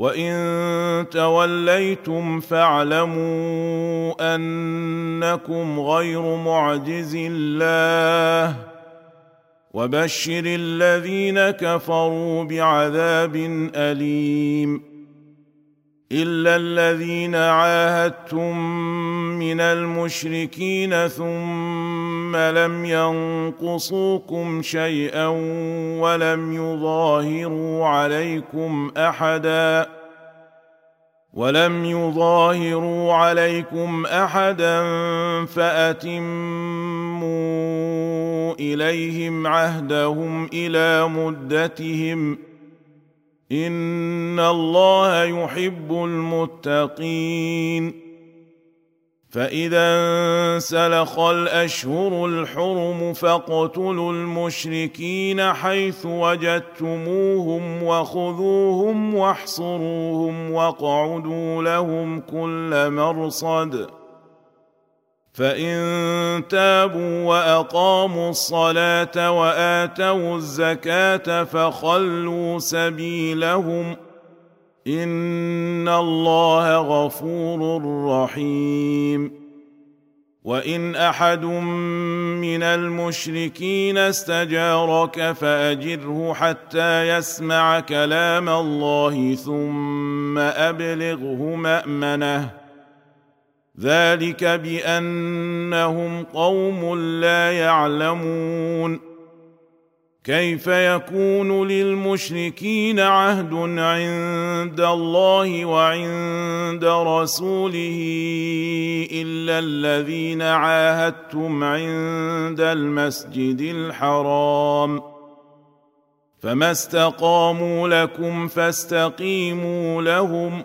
وان توليتم فاعلموا انكم غير معجز الله وبشر الذين كفروا بعذاب اليم الا الذين عاهدتم من المشركين ثم لم ينقصوكم شيئا ولم يظاهروا عليكم احدا ولم يظاهروا عليكم احدا فاتموا اليهم عهدهم إلى مدتهم ان الله يحب المتقين فاذا انسلخ الأشهر الحرم فاقتلوا المشركين حيث وجدتموهم وخذوهم واحصروهم واقعدوا لهم كل مرصد فان تابوا واقاموا الصلاه واتوا الزكاه فخلوا سبيلهم ان الله غفور رحيم وان احد من المشركين استجارك فاجره حتى يسمع كلام الله ثم ابلغه مامنه ذلك بأنهم قوم لا يعلمون. كيف يكون للمشركين عهد عند الله وعند رسوله إلا الذين عاهدتم عند المسجد الحرام؟ فما استقاموا لكم فاستقيموا لهم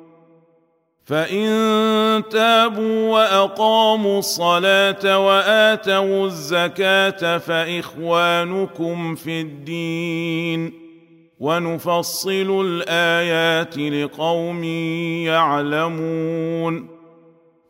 فان تابوا واقاموا الصلاه واتوا الزكاه فاخوانكم في الدين ونفصل الايات لقوم يعلمون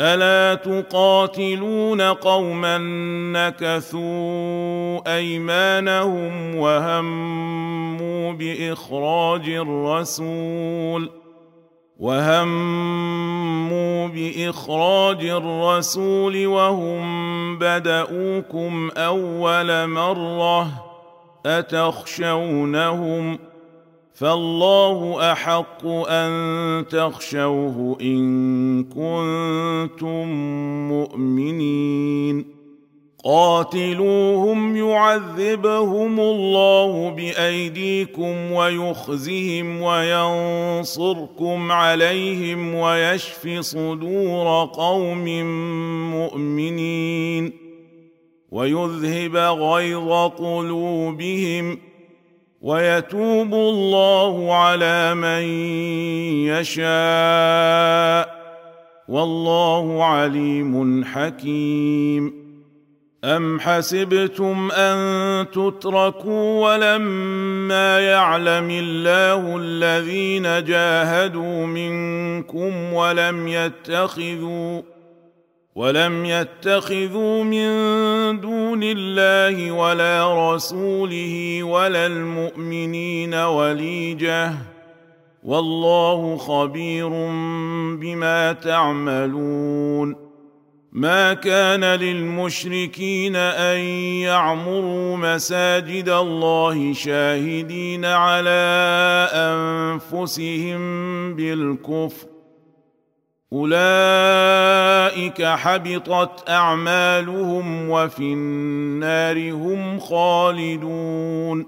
الا تقاتلون قوما نكثوا ايمانهم وهموا باخراج الرسول وهموا باخراج الرسول وهم بداوكم اول مره اتخشونهم ۖ فالله أحق أن تخشوه إن كنتم مؤمنين. قاتلوهم يعذبهم الله بأيديكم ويخزهم وينصركم عليهم ويشف صدور قوم مؤمنين. ويذهب غيظ قلوبهم ويتوب الله على من يشاء والله عليم حكيم. أم حسبتم أن تتركوا ولما يعلم الله الذين جاهدوا منكم ولم يتخذوا ولم يتخذوا من دون الله ولا رسوله ولا المؤمنين وليجة. والله خبير بما تعملون. ما كان للمشركين أن يعمروا مساجد الله شاهدين على أنفسهم بالكفر. أولئك حبطت أعمالهم وفي النار هم خالدون.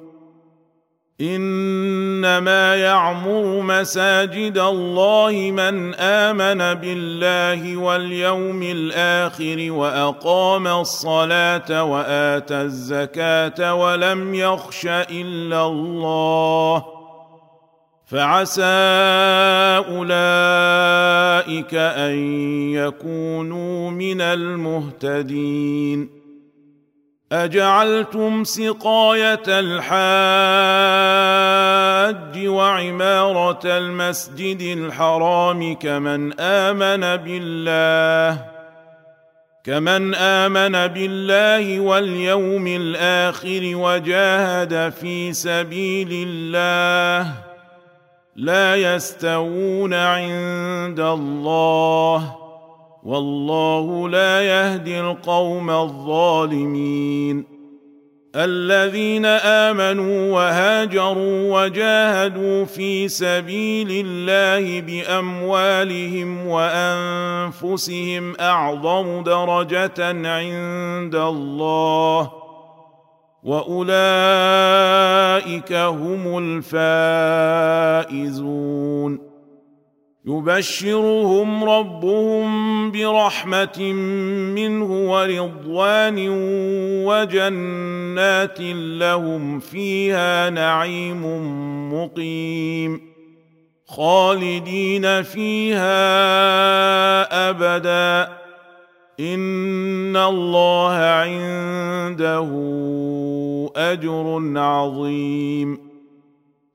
إنما يعمر مساجد الله من آمن بالله واليوم الآخر وأقام الصلاة وآتى الزكاة ولم يخش إلا الله. فعسى أولئك أن يكونوا من المهتدين. أجعلتم سقاية الحاج وعمارة المسجد الحرام كمن آمن بالله كمن آمن بالله واليوم الآخر وجاهد في سبيل الله. لا يستوون عند الله والله لا يهدي القوم الظالمين. الذين آمنوا وهاجروا وجاهدوا في سبيل الله بأموالهم وأنفسهم أعظم درجة عند الله وأولئك هم الفائزون. يبشرهم ربهم برحمة منه ورضوان وجنات لهم فيها نعيم مقيم. خالدين فيها أبدا. ان الله عنده اجر عظيم.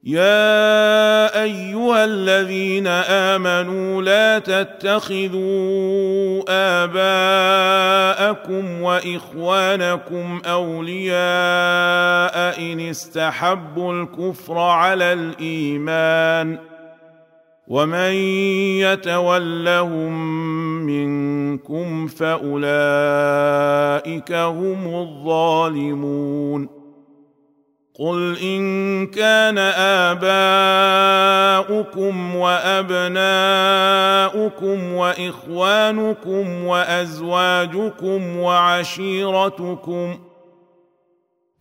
يا ايها الذين امنوا لا تتخذوا اباءكم واخوانكم اولياء ان استحبوا الكفر على الايمان ومن يتولهم منكم فاولئك هم الظالمون قل ان كان اباؤكم وابناؤكم واخوانكم وازواجكم وعشيرتكم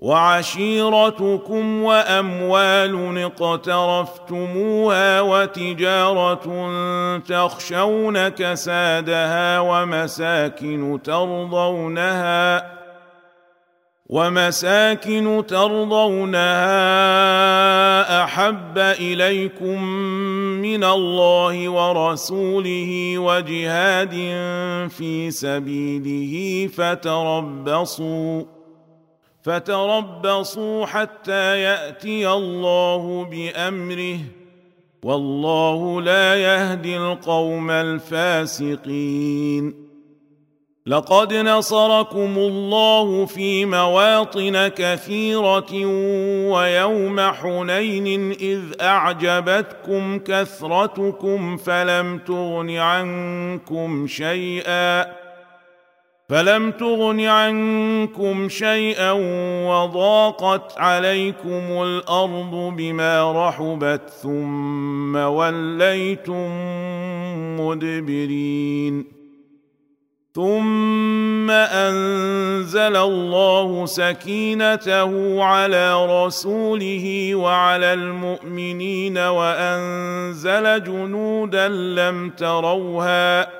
وعشيرتكم وأموال اقترفتموها وتجارة تخشون كسادها ومساكن ترضونها ومساكن ترضونها أحب إليكم من الله ورسوله وجهاد في سبيله فتربصوا فتربصوا حتى يأتي الله بأمره والله لا يهدي القوم الفاسقين. لقد نصركم الله في مواطن كثيرة ويوم حنين إذ أعجبتكم كثرتكم فلم تغن عنكم شيئا. فلم تغن عنكم شيئا وضاقت عليكم الأرض بما رحبت ثم وليتم مدبرين ثم انزل الله سكينته على رسوله وعلى المؤمنين وانزل جنودا لم تروها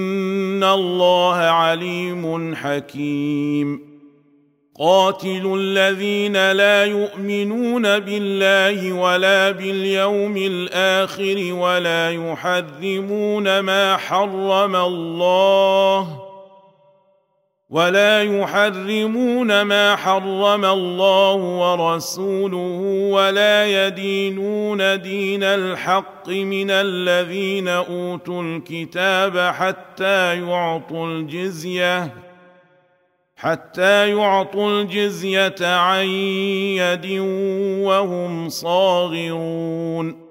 ان الله عليم حكيم. قاتل الذين لا يؤمنون بالله ولا باليوم الآخر ولا يحرمون ما حرم الله. ولا يحرمون ما حرم الله ورسوله ولا يدينون دين الحق من الذين أوتوا الكتاب حتى يعطوا الجزية حتى يعطوا الجزية عن يد وهم صاغرون.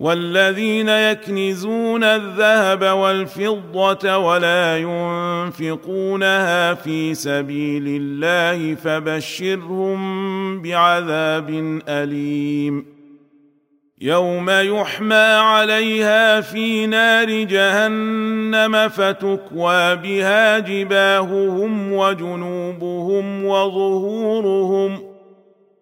والذين يكنزون الذهب والفضة ولا ينفقونها في سبيل الله فبشرهم بعذاب أليم. يوم يحمى عليها في نار جهنم فتكوى بها جباههم وجنوبهم وظهورهم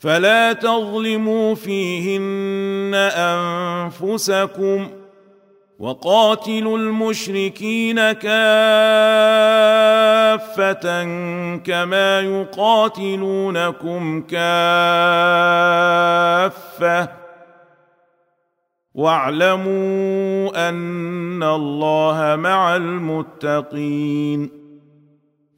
فلا تظلموا فيهن أنفسكم وقاتلوا المشركين كافة كما يقاتلونكم كافة. واعلموا أن الله مع المتقين.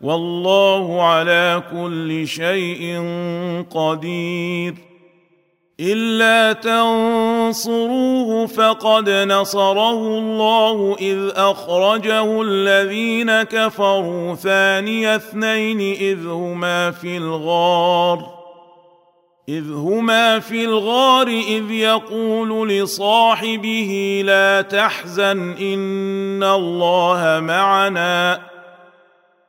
والله على كل شيء قدير. إلا تنصروه فقد نصره الله إذ أخرجه الذين كفروا ثاني اثنين إذ هما في الغار. إذ هما في الغار إذ يقول لصاحبه لا تحزن إن الله معنا.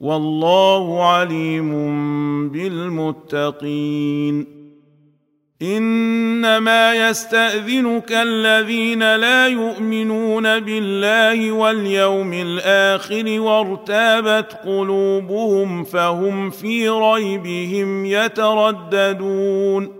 والله عليم بالمتقين. إنما يستأذنك الذين لا يؤمنون بالله واليوم الآخر وارتابت قلوبهم فهم في ريبهم يترددون.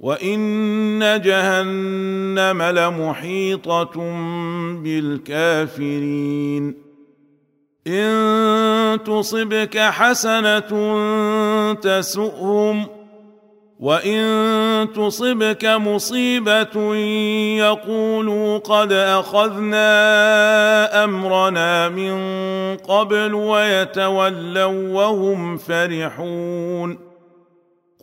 وان جهنم لمحيطه بالكافرين ان تصبك حسنه تسؤهم وان تصبك مصيبه يقولوا قد اخذنا امرنا من قبل ويتولوا وهم فرحون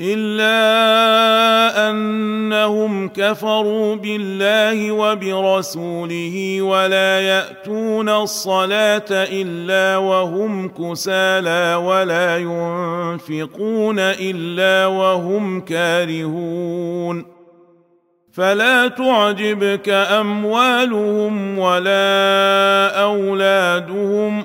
إلا أنهم كفروا بالله وبرسوله ولا يأتون الصلاة إلا وهم كسالى ولا ينفقون إلا وهم كارهون. فلا تعجبك أموالهم ولا أولادهم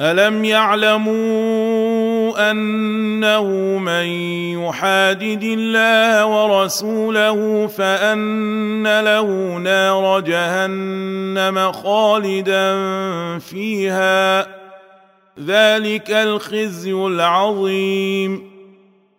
الم يعلموا انه من يحادد الله ورسوله فان له نار جهنم خالدا فيها ذلك الخزي العظيم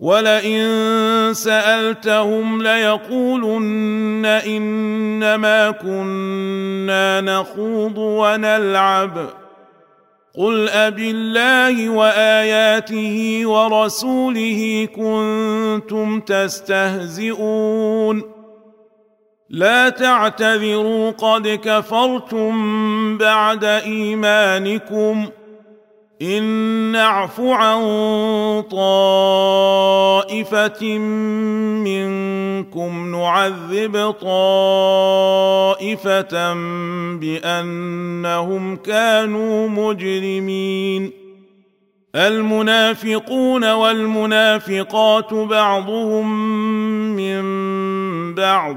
ولئن سألتهم ليقولن إنما كنا نخوض ونلعب. قل أبالله وآياته ورسوله كنتم تستهزئون. لا تعتذروا قد كفرتم بعد إيمانكم ۖ. إن نعف عن طائفة منكم نعذب طائفة بأنهم كانوا مجرمين. المنافقون والمنافقات بعضهم من بعض.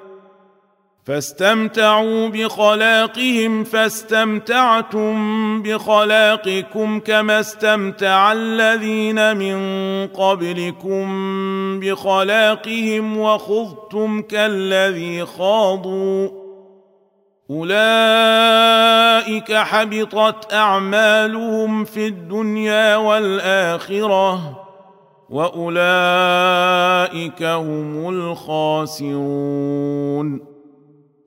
فاستمتعوا بخلاقهم فاستمتعتم بخلاقكم كما استمتع الذين من قبلكم بخلاقهم وخضتم كالذي خاضوا. أولئك حبطت أعمالهم في الدنيا والآخرة وأولئك هم الخاسرون.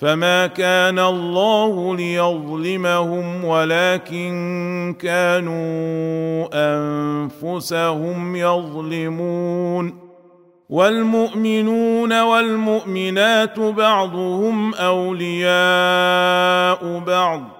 فما كان الله ليظلمهم ولكن كانوا انفسهم يظلمون والمؤمنون والمؤمنات بعضهم اولياء بعض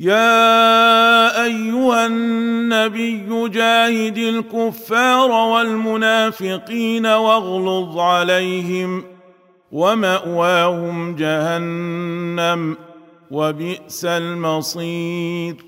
يا أيها النبي جاهد الكفار والمنافقين واغلظ عليهم ومأواهم جهنم وبئس المصير.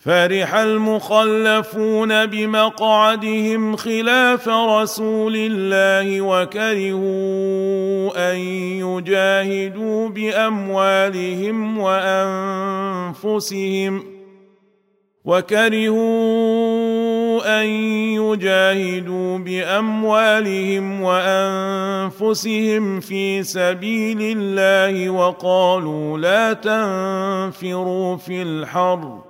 فرح المخلفون بمقعدهم خلاف رسول الله وكرهوا أن يجاهدوا بأموالهم وأنفسهم وكرهوا أن يجاهدوا بأموالهم وأنفسهم في سبيل الله وقالوا لا تنفروا في الحرب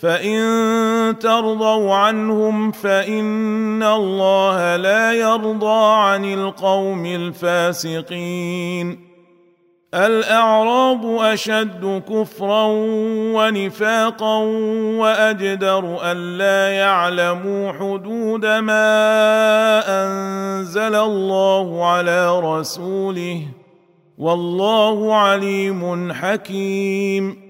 فان ترضوا عنهم فان الله لا يرضى عن القوم الفاسقين الاعراب اشد كفرا ونفاقا واجدر الا يعلموا حدود ما انزل الله على رسوله والله عليم حكيم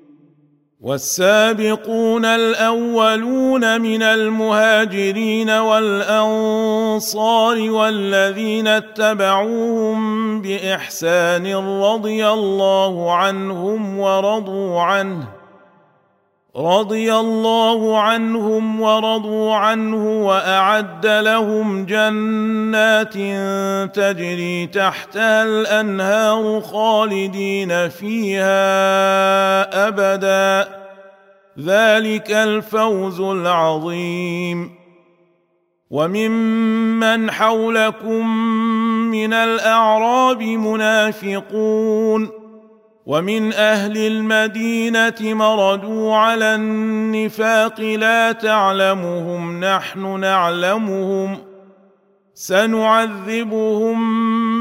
والسابقون الأولون من المهاجرين والأنصار والذين اتبعوهم بإحسان رضي الله عنهم ورضوا عنه رضي الله عنهم ورضوا عنه وأعد لهم جنات تجري تحتها الأنهار خالدين فيها أبدا. ذلك الفوز العظيم. وممن حولكم من الأعراب منافقون. ومن أهل المدينة مردوا على النفاق لا تعلمهم نحن نعلمهم سنعذبهم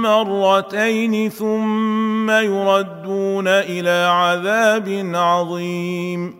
مرتين ثم يردون إلى عذاب عظيم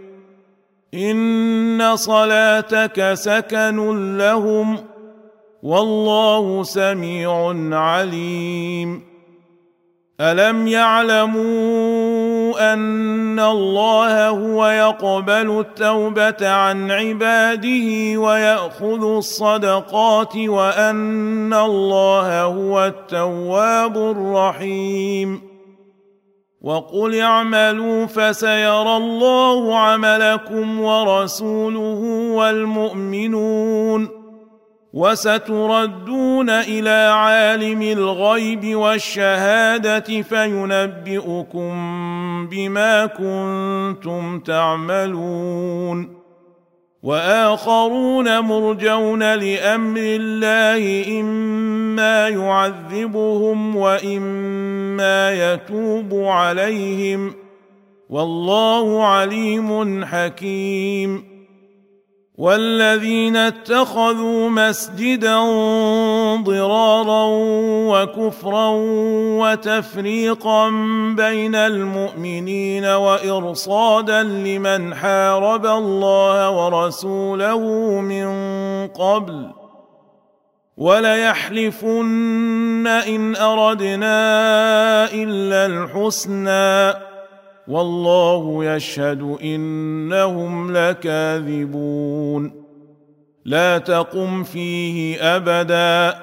ان صلاتك سكن لهم والله سميع عليم الم يعلموا ان الله هو يقبل التوبه عن عباده وياخذ الصدقات وان الله هو التواب الرحيم وقل اعملوا فسيرى الله عملكم ورسوله والمؤمنون وستردون إلى عالم الغيب والشهاده فينبئكم بما كنتم تعملون وآخرون مرجون لأمر الله إما يعذبهم وإما يتوب عليهم. والله عليم حكيم. والذين اتخذوا مسجدا ضرارا وكفرا وتفريقا بين المؤمنين وإرصادا لمن حارب الله ورسوله من قبل وليحلفن إن أردنا إلا الحسنى والله يشهد إنهم لكاذبون. لا تقم فيه أبدا.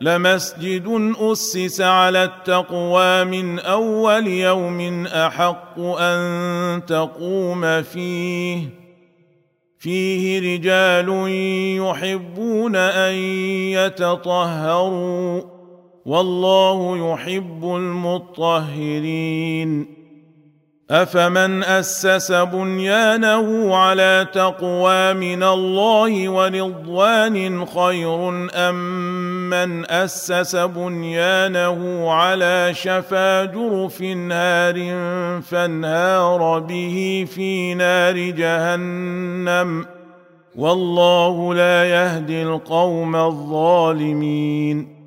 لمسجد أسس على التقوى من أول يوم أحق أن تقوم فيه. فيه رجال يحبون أن يتطهروا. والله يحب المطهرين. افمن اسس بنيانه على تقوى من الله ورضوان خير ام من اسس بنيانه على شفا جرف نار فانهار به في نار جهنم والله لا يهدي القوم الظالمين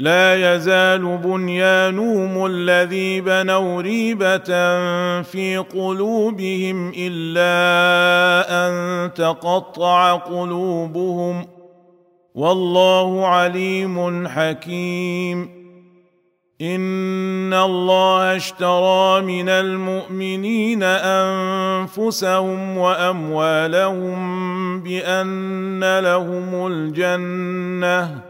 لا يزال بنيانهم الذي بنوا ريبة في قلوبهم إلا أن تقطع قلوبهم. والله عليم حكيم. إن الله اشترى من المؤمنين أنفسهم وأموالهم بأن لهم الجنة.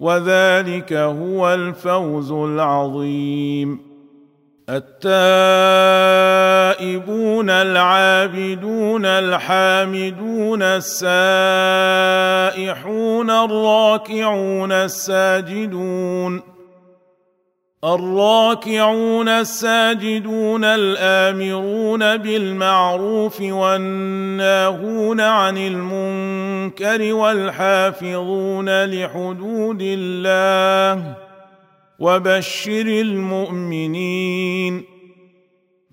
وذلك هو الفوز العظيم. التائبون العابدون الحامدون السائحون الراكعون الساجدون الراكعون الساجدون الآمرون بالمعروف والناهون عن المنكر والحافظون لحدود الله وبشر المؤمنين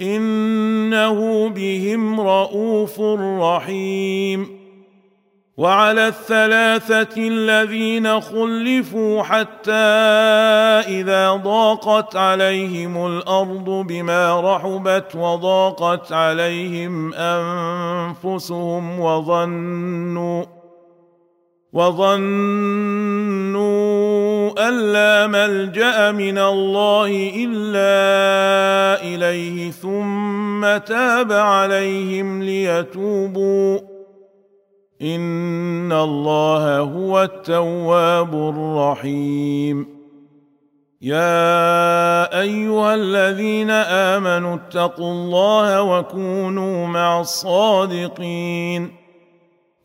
إنه بهم رءوف رحيم. وعلى الثلاثة الذين خلفوا حتى إذا ضاقت عليهم الأرض بما رحبت وضاقت عليهم أنفسهم وظنوا وظنوا ان لا ملجأ من الله إلا إليه ثم تاب عليهم ليتوبوا. إن الله هو التواب الرحيم. يا أيها الذين آمنوا اتقوا الله وكونوا مع الصادقين.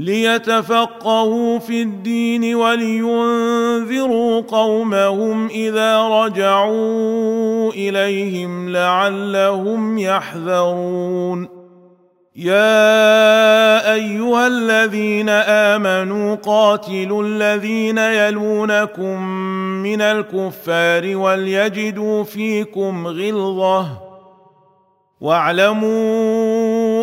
ليتفقهوا في الدين ولينذروا قومهم إذا رجعوا إليهم لعلهم يحذرون. يا أيها الذين آمنوا قاتلوا الذين يلونكم من الكفار وليجدوا فيكم غلظة. واعلموا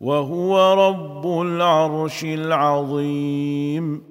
وهو رب العرش العظيم.